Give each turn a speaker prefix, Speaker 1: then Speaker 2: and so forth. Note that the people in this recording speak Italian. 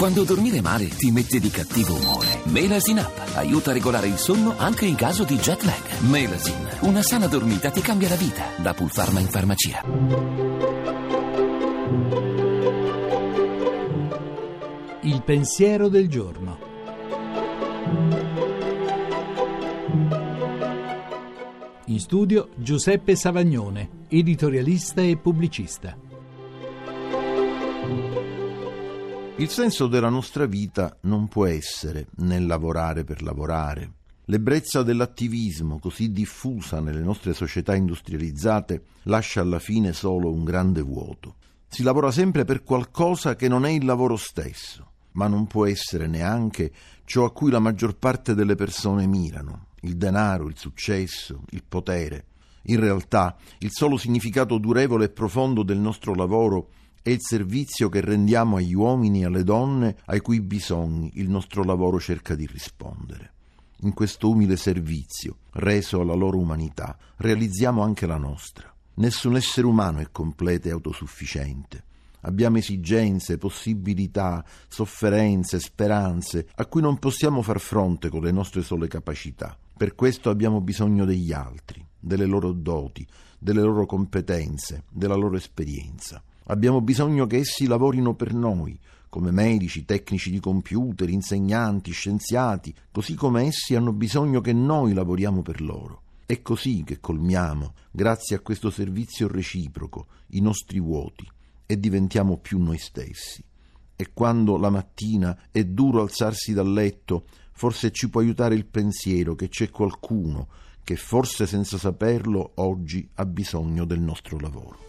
Speaker 1: Quando dormire male ti mette di cattivo umore. Melasin Up aiuta a regolare il sonno anche in caso di jet lag. Melasin, una sana dormita ti cambia la vita. Da Pulpharma in farmacia.
Speaker 2: Il pensiero del giorno. In studio Giuseppe Savagnone, editorialista e pubblicista.
Speaker 3: Il senso della nostra vita non può essere nel lavorare per lavorare. L'ebbrezza dell'attivismo, così diffusa nelle nostre società industrializzate, lascia alla fine solo un grande vuoto. Si lavora sempre per qualcosa che non è il lavoro stesso, ma non può essere neanche ciò a cui la maggior parte delle persone mirano, il denaro, il successo, il potere. In realtà, il solo significato durevole e profondo del nostro lavoro è il servizio che rendiamo agli uomini e alle donne ai cui bisogni il nostro lavoro cerca di rispondere. In questo umile servizio, reso alla loro umanità, realizziamo anche la nostra. Nessun essere umano è completo e autosufficiente. Abbiamo esigenze, possibilità, sofferenze, speranze a cui non possiamo far fronte con le nostre sole capacità. Per questo abbiamo bisogno degli altri, delle loro doti, delle loro competenze, della loro esperienza. Abbiamo bisogno che essi lavorino per noi, come medici, tecnici di computer, insegnanti, scienziati, così come essi hanno bisogno che noi lavoriamo per loro. È così che colmiamo, grazie a questo servizio reciproco, i nostri vuoti e diventiamo più noi stessi. E quando la mattina è duro alzarsi dal letto, forse ci può aiutare il pensiero che c'è qualcuno che forse senza saperlo oggi ha bisogno del nostro lavoro.